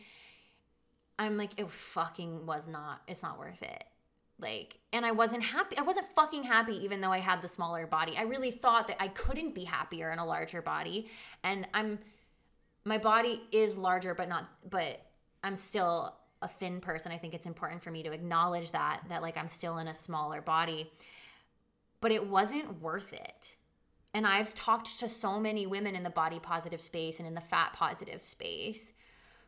I'm like it fucking was not it's not worth it Like, and I wasn't happy. I wasn't fucking happy, even though I had the smaller body. I really thought that I couldn't be happier in a larger body. And I'm, my body is larger, but not, but I'm still a thin person. I think it's important for me to acknowledge that, that like I'm still in a smaller body. But it wasn't worth it. And I've talked to so many women in the body positive space and in the fat positive space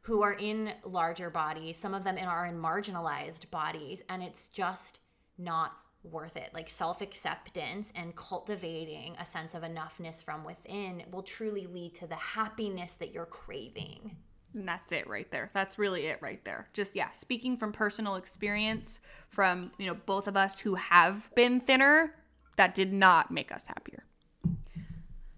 who are in larger bodies. Some of them are in marginalized bodies, and it's just not worth it. Like self acceptance and cultivating a sense of enoughness from within will truly lead to the happiness that you're craving. And that's it right there. That's really it right there. Just yeah, speaking from personal experience from, you know, both of us who have been thinner, that did not make us happier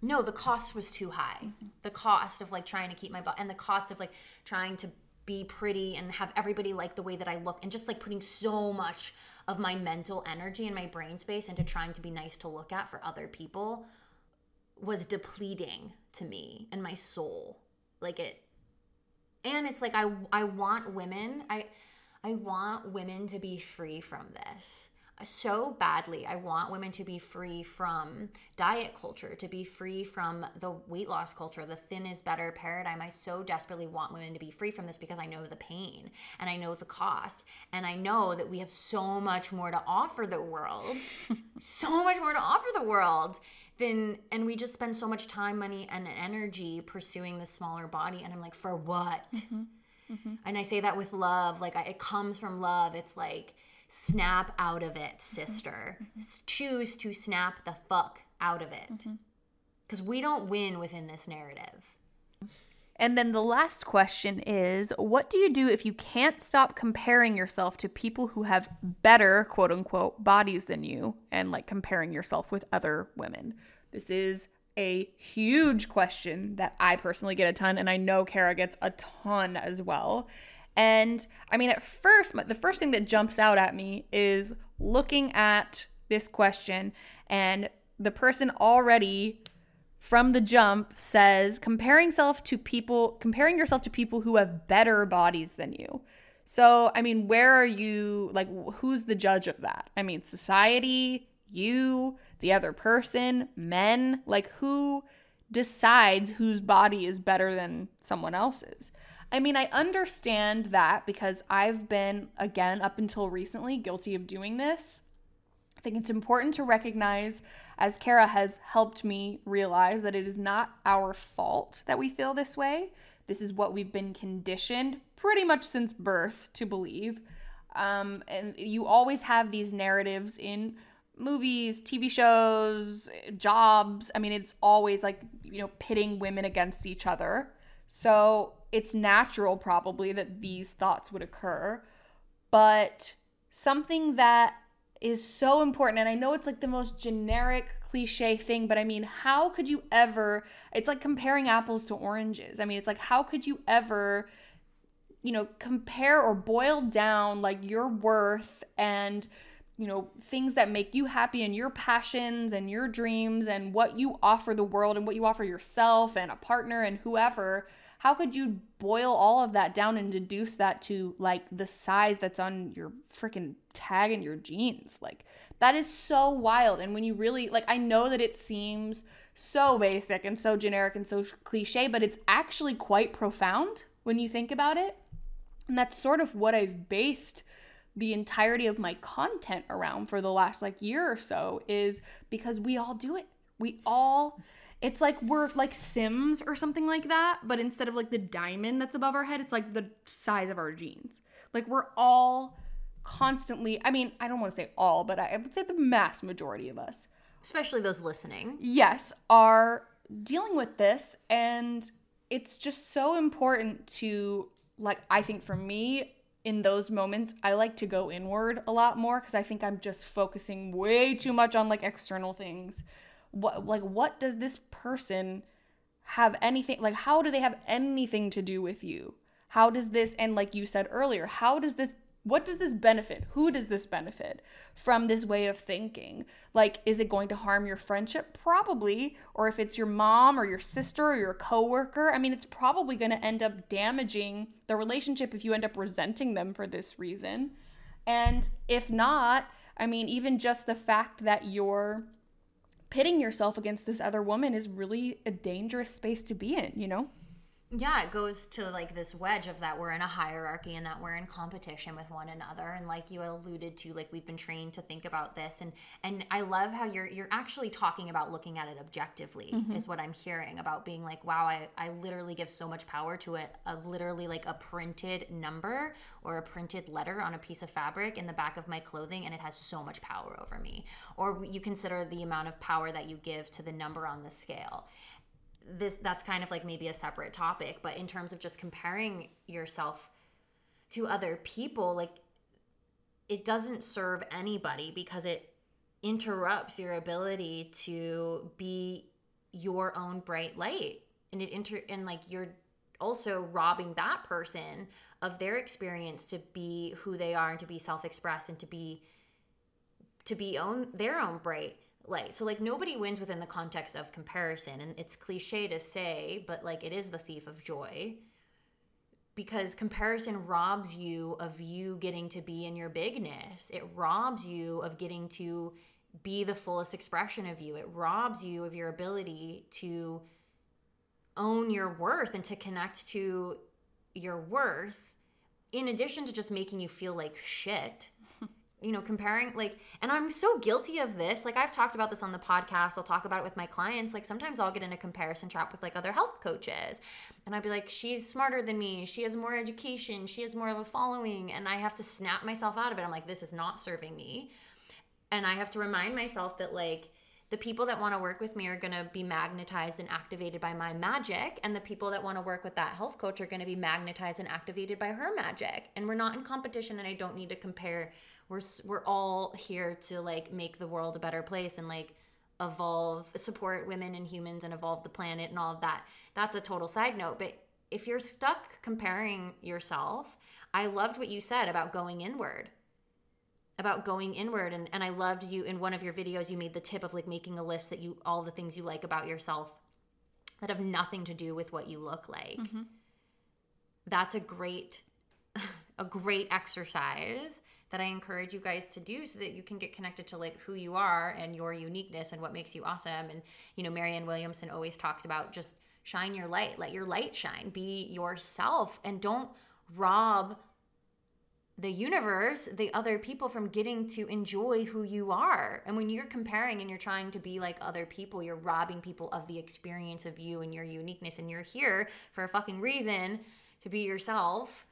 no the cost was too high the cost of like trying to keep my butt and the cost of like trying to be pretty and have everybody like the way that i look and just like putting so much of my mental energy and my brain space into trying to be nice to look at for other people was depleting to me and my soul like it and it's like i i want women i i want women to be free from this so badly. I want women to be free from diet culture, to be free from the weight loss culture, the thin is better paradigm. I so desperately want women to be free from this because I know the pain and I know the cost. And I know that we have so much more to offer the world, so much more to offer the world than, and we just spend so much time, money, and energy pursuing this smaller body. And I'm like, for what? Mm-hmm. Mm-hmm. And I say that with love. Like, I, it comes from love. It's like, snap out of it, sister. Mm-hmm. Choose to snap the fuck out of it. Because mm-hmm. we don't win within this narrative. And then the last question is what do you do if you can't stop comparing yourself to people who have better, quote unquote, bodies than you and like comparing yourself with other women? This is a huge question that I personally get a ton, and I know Kara gets a ton as well. And I mean, at first, the first thing that jumps out at me is looking at this question, and the person already from the jump says comparing self to people comparing yourself to people who have better bodies than you. So i mean where are you like who's the judge of that? I mean society you the other person men? Like who decides whose body is better than someone else's? I mean, I understand that because I've been, again, up until recently, guilty of doing this. I think it's important to recognize, as Kara has helped me realize, that it is not our fault that we feel this way. This is what we've been conditioned pretty much since birth to believe. Um, and you always have these narratives in movies, TV shows, jobs. I mean, it's always like, you know, pitting women against each other. So it's natural probably that these thoughts would occur. But something that is so important, and I know it's like the most generic cliche thing, but I mean, how could you ever? It's like comparing apples to oranges. I mean, it's like, how could you ever, you know, compare or boil down like your worth and, you know, things that make you happy and your passions and your dreams and what you offer the world and what you offer yourself and a partner and whoever how could you boil all of that down and deduce that to like the size that's on your freaking tag in your jeans? Like that is so wild. And when you really like I know that it seems so basic and so generic and so cliche, but it's actually quite profound when you think about it. And that's sort of what I've based the entirety of my content around for the last like year or so is because we all do it. We all it's like we're like Sims or something like that, but instead of like the diamond that's above our head, it's like the size of our jeans. Like we're all constantly, I mean, I don't want to say all, but I would say the mass majority of us, especially those listening, yes, are dealing with this. And it's just so important to, like, I think for me, in those moments, I like to go inward a lot more because I think I'm just focusing way too much on like external things. What like what does this person have anything like how do they have anything to do with you? How does this and like you said earlier how does this what does this benefit? Who does this benefit from this way of thinking? Like is it going to harm your friendship? Probably. Or if it's your mom or your sister or your coworker i mean it's probably going to end up damaging the relationship if you end up resenting them for this reason. And if not, I mean, even just the fact that you're pitting yourself against this other woman is really a dangerous space to be in, you know? Yeah it goes to like this wedge of that we're in a hierarchy and that we're in competition with one another. And like you alluded to like we've been trained to think about this. And and i love how you're you're actually talking about looking at it objectively mm-hmm. is what i'm hearing about being like wow i i literally give so much power to it of literally like a printed number or a printed letter on a piece of fabric in the back of my clothing and it has so much power over me. Or you consider the amount of power that you give to the number on the scale this that's kind of like maybe a separate topic but in terms of just comparing yourself to other people like it doesn't serve anybody because it interrupts your ability to be your own bright light. And it inter and like you're also robbing that person of their experience to be who they are and to be self-expressed and to be to be own their own bright light. So like nobody wins within the context of comparison and it's cliche to say, but like it is the thief of joy. Because comparison robs you of you getting to be in your bigness. It robs you of getting to be the fullest expression of you. It robs you of your ability to own your worth and to connect to your worth in addition to just making you feel like shit you know, comparing like, and I'm so guilty of this. Like, I've talked about this on the podcast. I'll talk about it with my clients. Like, sometimes I'll get in a comparison trap with like other health coaches, and I'd be like, she's smarter than me. She has more education. She has more of a following. And I have to snap myself out of it. I'm like, this is not serving me. And I have to remind myself that, like, the people that want to work with me are going to be magnetized and activated by my magic and the people that want to work with that health coach are going to be magnetized and activated by her magic and we're not in competition and i don't need to compare we're we're all here to like make the world a better place and like evolve support women and humans and evolve the planet and all of that. That's a total side note but if you're stuck comparing yourself i loved what you said about going inward about going inward and, and i loved you in one of your videos you made the tip of like making a list that you all the things you like about yourself that have nothing to do with what you look like. Mm-hmm. that's a great a great exercise that I encourage you guys to do so that you can get connected to like who you are and your uniqueness and what makes you awesome. And, you know, Marianne Williamson always talks about just shine your light, let your light shine, be yourself, and don't rob the universe, the other people from getting to enjoy who you are. And when you're comparing and you're trying to be like other people, you're robbing people of the experience of you and your uniqueness. And you're here for a fucking reason to be yourself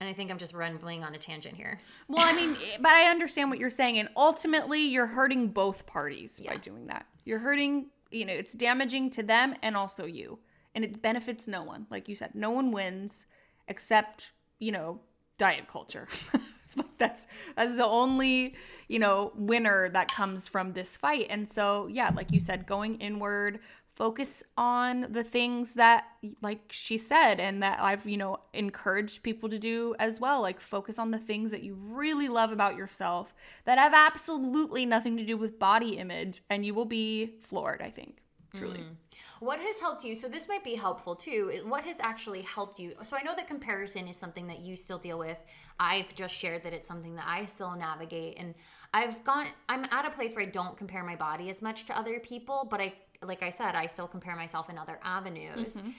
and I think I'm just rambling on a tangent here. Well, I mean, but I understand what you're saying. And ultimately, you're hurting both parties yeah. by doing that. You're hurting, you know, it's damaging to them and also you. And it benefits no one. Like you said, no one wins except, you know, diet culture. that's that's the only you know winner that comes from this fight and so yeah like you said going inward focus on the things that like she said and that I've you know encouraged people to do as well like focus on the things that you really love about yourself that have absolutely nothing to do with body image and you will be floored I think truly mm. What has helped you? So this might be helpful too. What has actually helped you? So I know that comparison is something that you still deal with. I've just shared that it's something that I still navigate and I've gone I'm at a place where I don't compare my body as much to other people, but I like I said, I still compare myself in other avenues. Mm-hmm.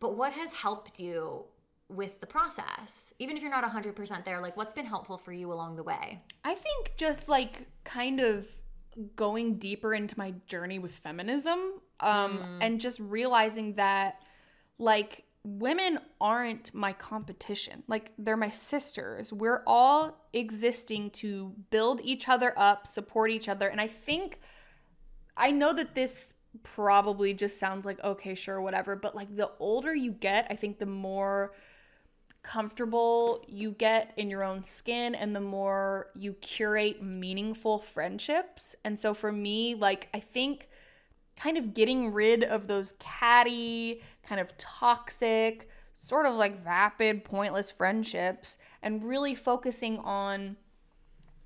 But what has helped you with the process? Even if you're not 100% there, like what's been helpful for you along the way? I think just like kind of going deeper into my journey with feminism um, mm. and just realizing that like women aren't my competition. Like they're my sisters. We're all existing to build each other up, support each other. And I think I know that this probably just sounds like okay, sure, whatever, but like the older you get, I think the more comfortable you get in your own skin and the more you curate meaningful friendships. And so for me, like I think kind of getting rid of those catty, kind of toxic, sort of like vapid, pointless friendships and really focusing on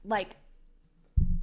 like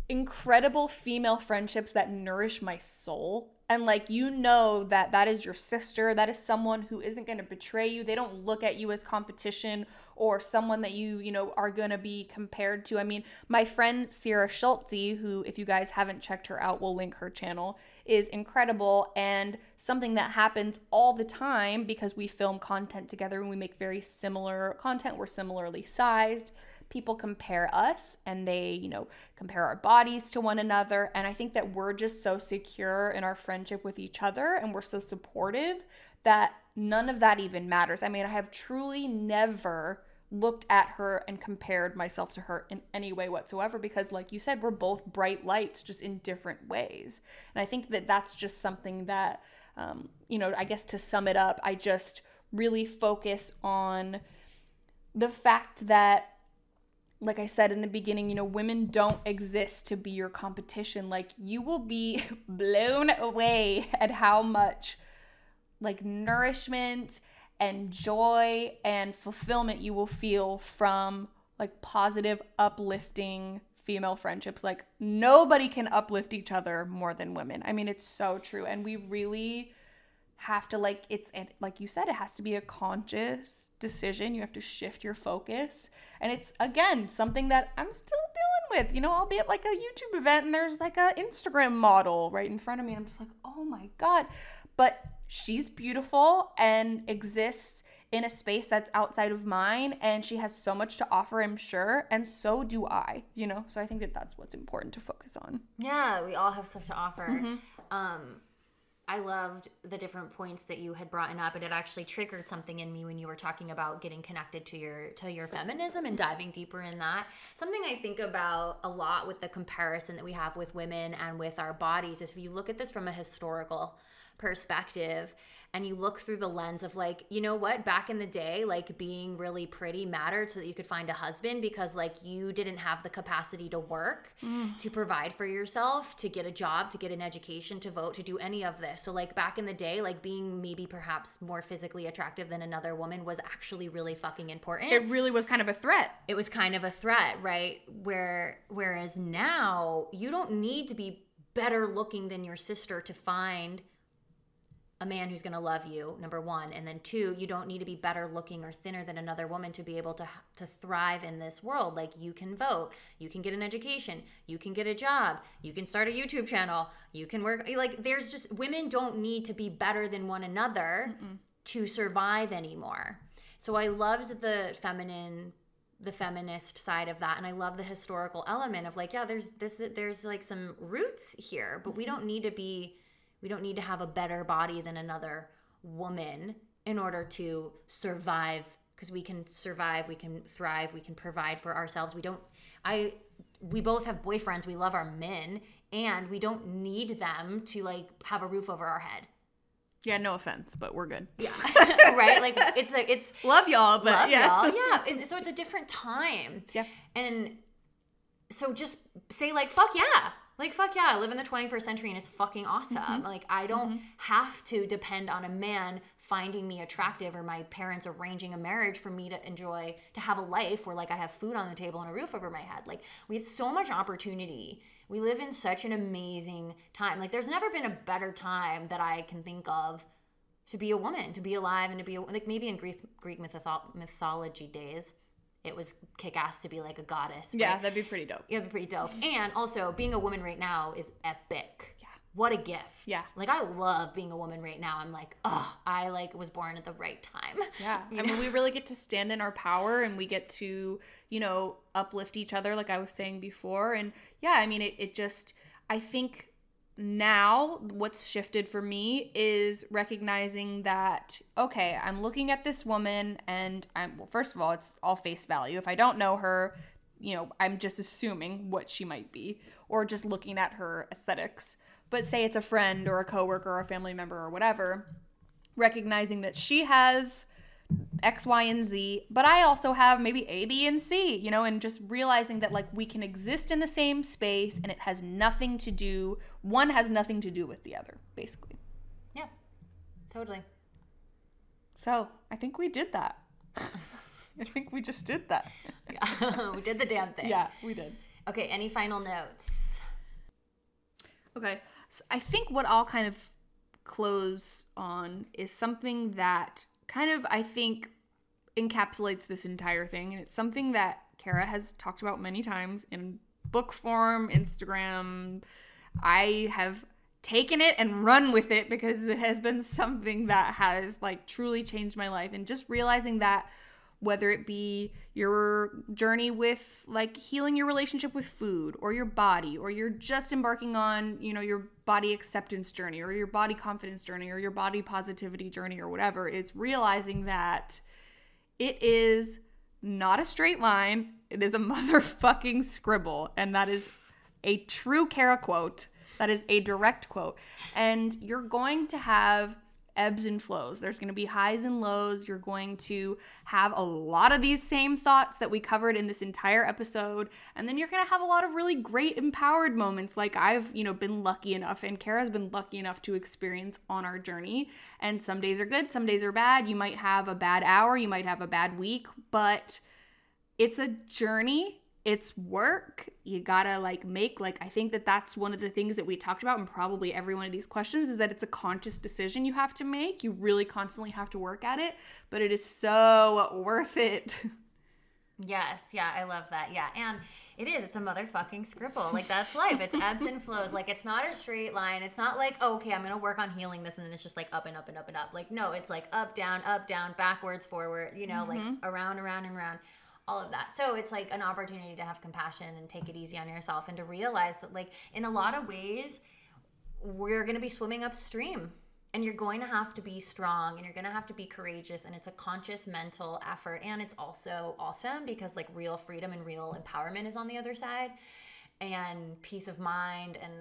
incredible female friendships that nourish my soul and like you know that that is your sister that is someone who isn't going to betray you. They don't look at you as competition or someone that you you know are going to be compared to. I mean my friend Sierra Schultzzie who if you guys haven't checked her out we'll link her channel is incredible and something that happens all the time because we film content together and we make very similar content. We're similarly sized people compare us and they, you know, compare our bodies to one another. And I think that we're just so secure in our friendship with each other and we're so supportive that none of that even matters. I mean, I have truly never looked at her and compared myself to her in any way whatsoever because like you said we're both bright lights just in different ways and i think that that's just something that um, you know i guess to sum it up i just really focus on the fact that like I said in the beginning, you know, women don't exist to be your competition. Like, you will be blown away at how much, like, nourishment and joy and fulfillment you will feel from, like, positive, uplifting female friendships. Like, nobody can uplift each other more than women. I mean, it's so true. And we really have to like it's like you said it has to be a conscious decision. You have to shift your focus. And it's again something that i'm still dealing with you know i'll be at like a youtube event and there's like a instagram model right in front of me. And i'm just like oh my god. But she's beautiful and exists in a space that's outside of mine. And she has so much to offer i'm sure. And so do i you know? So i think that that's what's important to focus on. Yeah we all have stuff to offer. Mm-hmm. um I loved the different points that you had brought up, and it actually triggered something in me when you were talking about getting connected to your to your feminism and diving deeper in that. Something I think about a lot with the comparison that we have with women and with our bodies is if you look at this from a historical perspective, and you look through the lens of like, you know what, back in the day, like being really pretty mattered so that you could find a husband because like you didn't have the capacity to work, mm. to provide for yourself, to get a job, to get an education, to vote, to do any of this. So like back in the day, like being maybe perhaps more physically attractive than another woman was actually really fucking important. It really was kind of a threat. It was kind of a threat, right? Where whereas now you don't need to be better looking than your sister to find a man who's going to love you number one and then two you don't need to be better looking or thinner than another woman to be able to to thrive in this world. Like you can vote you can get an education you can get a job you can start a youtube channel you can work like there's just women don't need to be better than one another Mm-mm. to survive anymore. So i loved the feminine the feminist side of that and i love the historical element of like yeah there's this there's like some roots here but we mm-hmm. don't need to be we don't need to have a better body than another woman in order to survive because we can survive, we can thrive, we can provide for ourselves. We don't I we both have boyfriends, we love our men and we don't need them to like have a roof over our head. Yeah, no offense, but we're good. Yeah, right. Like it's a it's love y'all, but love yeah, y'all. yeah. And so it's a different time. Yeah, and so just say like fuck yeah, like fuck yeah, I live in the 21st century and it's fucking awesome. Mm-hmm. Like I don't mm-hmm. have to depend on a man finding me attractive or my parents arranging a marriage for me to enjoy to have a life where like I have food on the table and a roof over my head. Like we have so much opportunity. We live in such an amazing time. Like there's never been a better time that I can think of to be a woman, to be alive and to be a, like maybe in Greek Greek mytho- mythology days it was kick ass to be like a goddess. Right? Yeah, that'd be pretty dope. It'd be pretty dope. And also, being a woman right now is epic. Yeah. What a gift. Yeah. Like I love being a woman right now. I'm like, oh, I like was born at the right time. Yeah. You I know? mean, we really get to stand in our power and we get to, you know, uplift each other, like I was saying before. And yeah, I mean, it, it just, I think now what's shifted for me is recognizing that okay i'm looking at this woman and i'm well first of all it's all face value. If i don't know her you know i'm just assuming what she might be or just looking at her aesthetics. But say it's a friend or a coworker or a family member or whatever recognizing that she has X, Y, and Z, but I also have maybe A, B, and C, you know, and just realizing that like we can exist in the same space and it has nothing to do, one has nothing to do with the other, basically. Yeah, totally. So I think we did that. I think we just did that. yeah, we did the damn thing. Yeah, we did. Okay, any final notes? Okay. So I think what I'll kind of close on is something that kind of, I think, encapsulates this entire thing. And it's something that Kara has talked about many times in book form, Instagram. I have taken it and run with it because it has been something that has like truly changed my life. And just realizing that whether it be your journey with like healing your relationship with food or your body or you're just embarking on you know your body acceptance journey or your body confidence journey or your body positivity journey or whatever it's realizing that it is not a straight line. It is a motherfucking scribble. And that is a true Kara quote. That is a direct quote. And you're going to have ebbs and flows. There's going to be highs and lows. You're going to have a lot of these same thoughts that we covered in this entire episode. And then you're going to have a lot of really great empowered moments like I've, you know, been lucky enough and Kara's been lucky enough to experience on our journey. And some days are good, some days are bad. You might have a bad hour, you might have a bad week, but it's a journey it's work. You gotta like make like i think that that's one of the things that we talked about in probably every one of these questions is that it's a conscious decision you have to make. You really constantly have to work at it but it is so worth it. Yes. Yeah i love that. Yeah and it is it's a motherfucking scribble. Like that's life. It's ebbs and flows. Like it's not a straight line. It's not like oh, okay i'm gonna work on healing this and then it's just like up and up and up and up. Like no it's like up down up down backwards forward you know mm-hmm. like around around and around all of that. So it's like an opportunity to have compassion and take it easy on yourself and to realize that, like, in a lot of ways, we're going to be swimming upstream and you're going to have to be strong and you're going to have to be courageous and it's a conscious mental effort and it's also awesome because like real freedom and real empowerment is on the other side and peace of mind and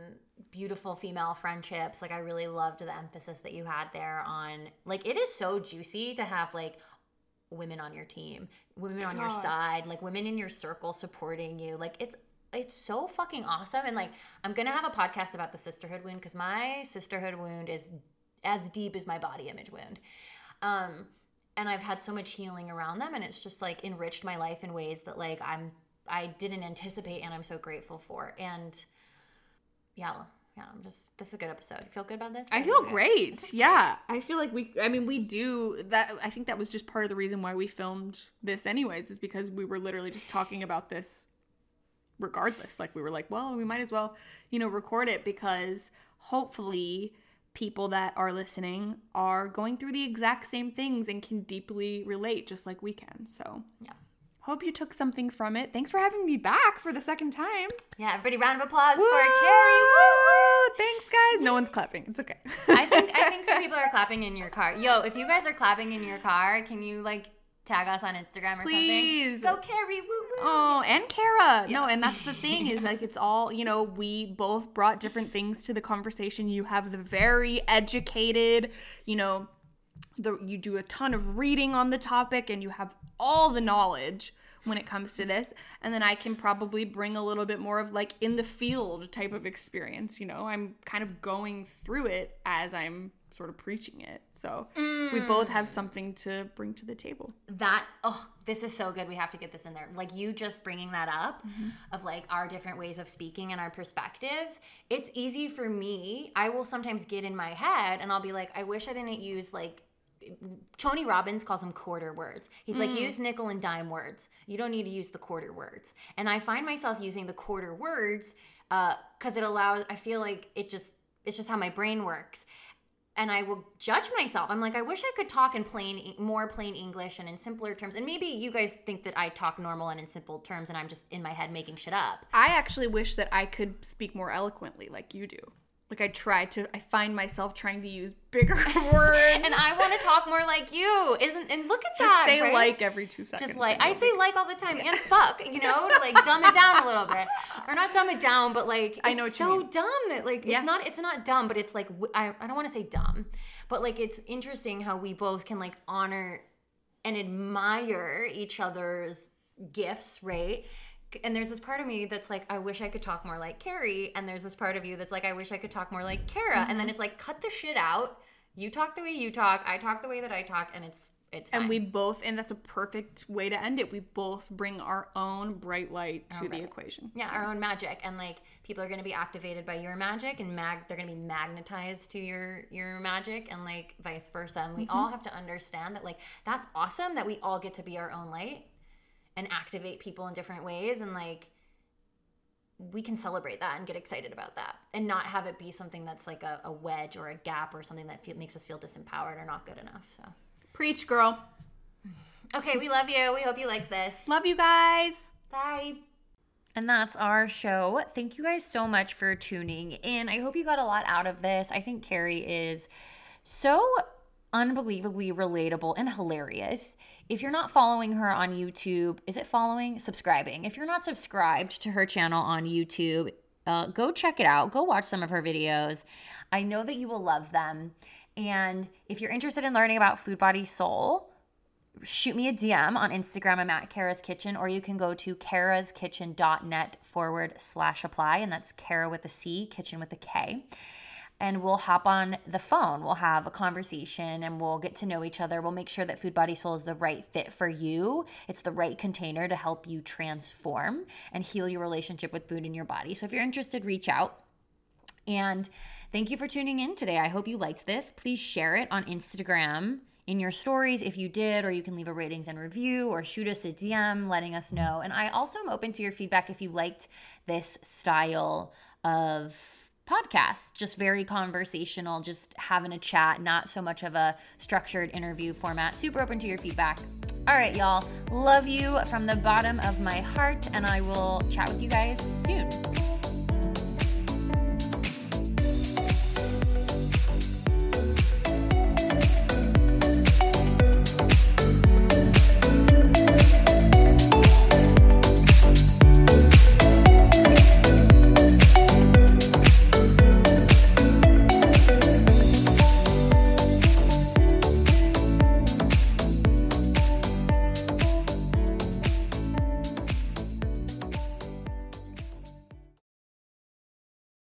beautiful female friendships like i really loved the emphasis that you had there on like it is so juicy to have like women on your team, women God. on your side, like women in your circle supporting you. Like it's it's so fucking awesome. And like I'm gonna have a podcast about the sisterhood wound because my sisterhood wound is as deep as my body image wound. Um, and I've had so much healing around them, and it's just like enriched my life in ways that like I'm I didn't anticipate, and I'm so grateful for. And yeah, yeah, I'm just this is a good episode. You feel good about this? I feel great. Yeah. I feel like we I mean we do that I think that was just part of the reason why we filmed this anyways is because we were literally just talking about this regardless. Like we were like, well, we might as well, you know, record it because hopefully people that are listening are going through the exact same things and can deeply relate just like we can. So, yeah. Hope you took something from it. Thanks for having me back for the second time. Yeah, everybody, round of applause Woo! for Carrie. Woo! Thanks, guys. No one's clapping. It's okay. I think I think some people are clapping in your car. Yo, if you guys are clapping in your car, can you like tag us on Instagram or Please. something? Go Carrie. Woo woo. Oh, and Kara. Yeah. No, and that's the thing is like it's all you know. We both brought different things to the conversation. You have the very educated, you know the you do a ton of reading on the topic and you have all the knowledge when it comes to this. And then i can probably bring a little bit more of like in the field type of experience you know? I'm kind of going through it as i'm sort of preaching it. So mm. we both have something to bring to the table. That oh this is so good. We have to get this in there. Like you just bringing that up mm-hmm. of like our different ways of speaking and our perspectives it's easy for me. I will sometimes get in my head and i'll be like i wish i didn't use like Tony Robbins calls them quarter words. He's mm. like, use nickel and dime words. You don't need to use the quarter words. And I find myself using the quarter words because uh, it allows, I feel like it just, it's just how my brain works. And I will judge myself. I'm like, I wish I could talk in plain, more plain English and in simpler terms. And maybe you guys think that I talk normal and in simple terms, and I'm just in my head making shit up. I actually wish that I could speak more eloquently like you do. Like I try to, I find myself trying to use bigger words, and I want to talk more like you. Isn't and look at Just that. Just say right? like every two seconds. Just like I say like all the time, and fuck, you know, to like dumb it down a little bit, or not dumb it down, but like I know it's so dumb that like yeah. it's not it's not dumb, but it's like I I don't want to say dumb, but like it's interesting how we both can like honor and admire each other's gifts, right? And there's this part of me that's like, I wish I could talk more like Carrie. And there's this part of you that's like, I wish I could talk more like Kara. Mm-hmm. And then mm-hmm. it's like, cut the shit out. You talk the way you talk. I talk the way that I talk. And it's it's fine. And we both, and that's a perfect way to end it. We both bring our own bright light to the bright light. equation. yeah, our own magic, and like people are gonna be activated by your magic, and mag they're gonna be magnetized to your your magic, and like vice versa. And we all have to understand that like that's awesome that we all get to be our own light and activate people in different ways, and like we can celebrate that and get excited about that and not have it be something that's like a, a wedge or a gap or something that feel, makes us feel disempowered or not good enough so Preach, girl. okay we love you we hope you liked this Love you guys. Bye. And that's our show. Thank you guys so much for tuning in. I hope you got a lot out of this. I think Carrie is so unbelievably relatable and hilarious. If you're not following her on YouTube, is it following? Subscribing. If you're not subscribed to her channel on YouTube, uh, go check it out. Go watch some of her videos. I know that you will love them. And if you're interested in learning about Food Body Soul, shoot me a DM on Instagram. I'm at Cara's Kitchen, or you can go to caraskitchen.net forward slash apply. And that's Cara with a C, kitchen with a K. And we'll hop on the phone. We'll have a conversation and we'll get to know each other. We'll make sure that Food Body Soul is the right fit for you. It's the right container to help you transform and heal your relationship with food in your body. So if you're interested, reach out. And thank you for tuning in today. I hope you liked this. Please share it on Instagram in your stories if you did, or you can leave a ratings and review or shoot us a DM letting us know. And I also am open to your feedback if you liked this style of podcast, just very conversational, just having a chat, not so much of a structured interview format. Super open to your feedback. All right, y'all. Love you from the bottom of my heart, and I will chat with you guys soon.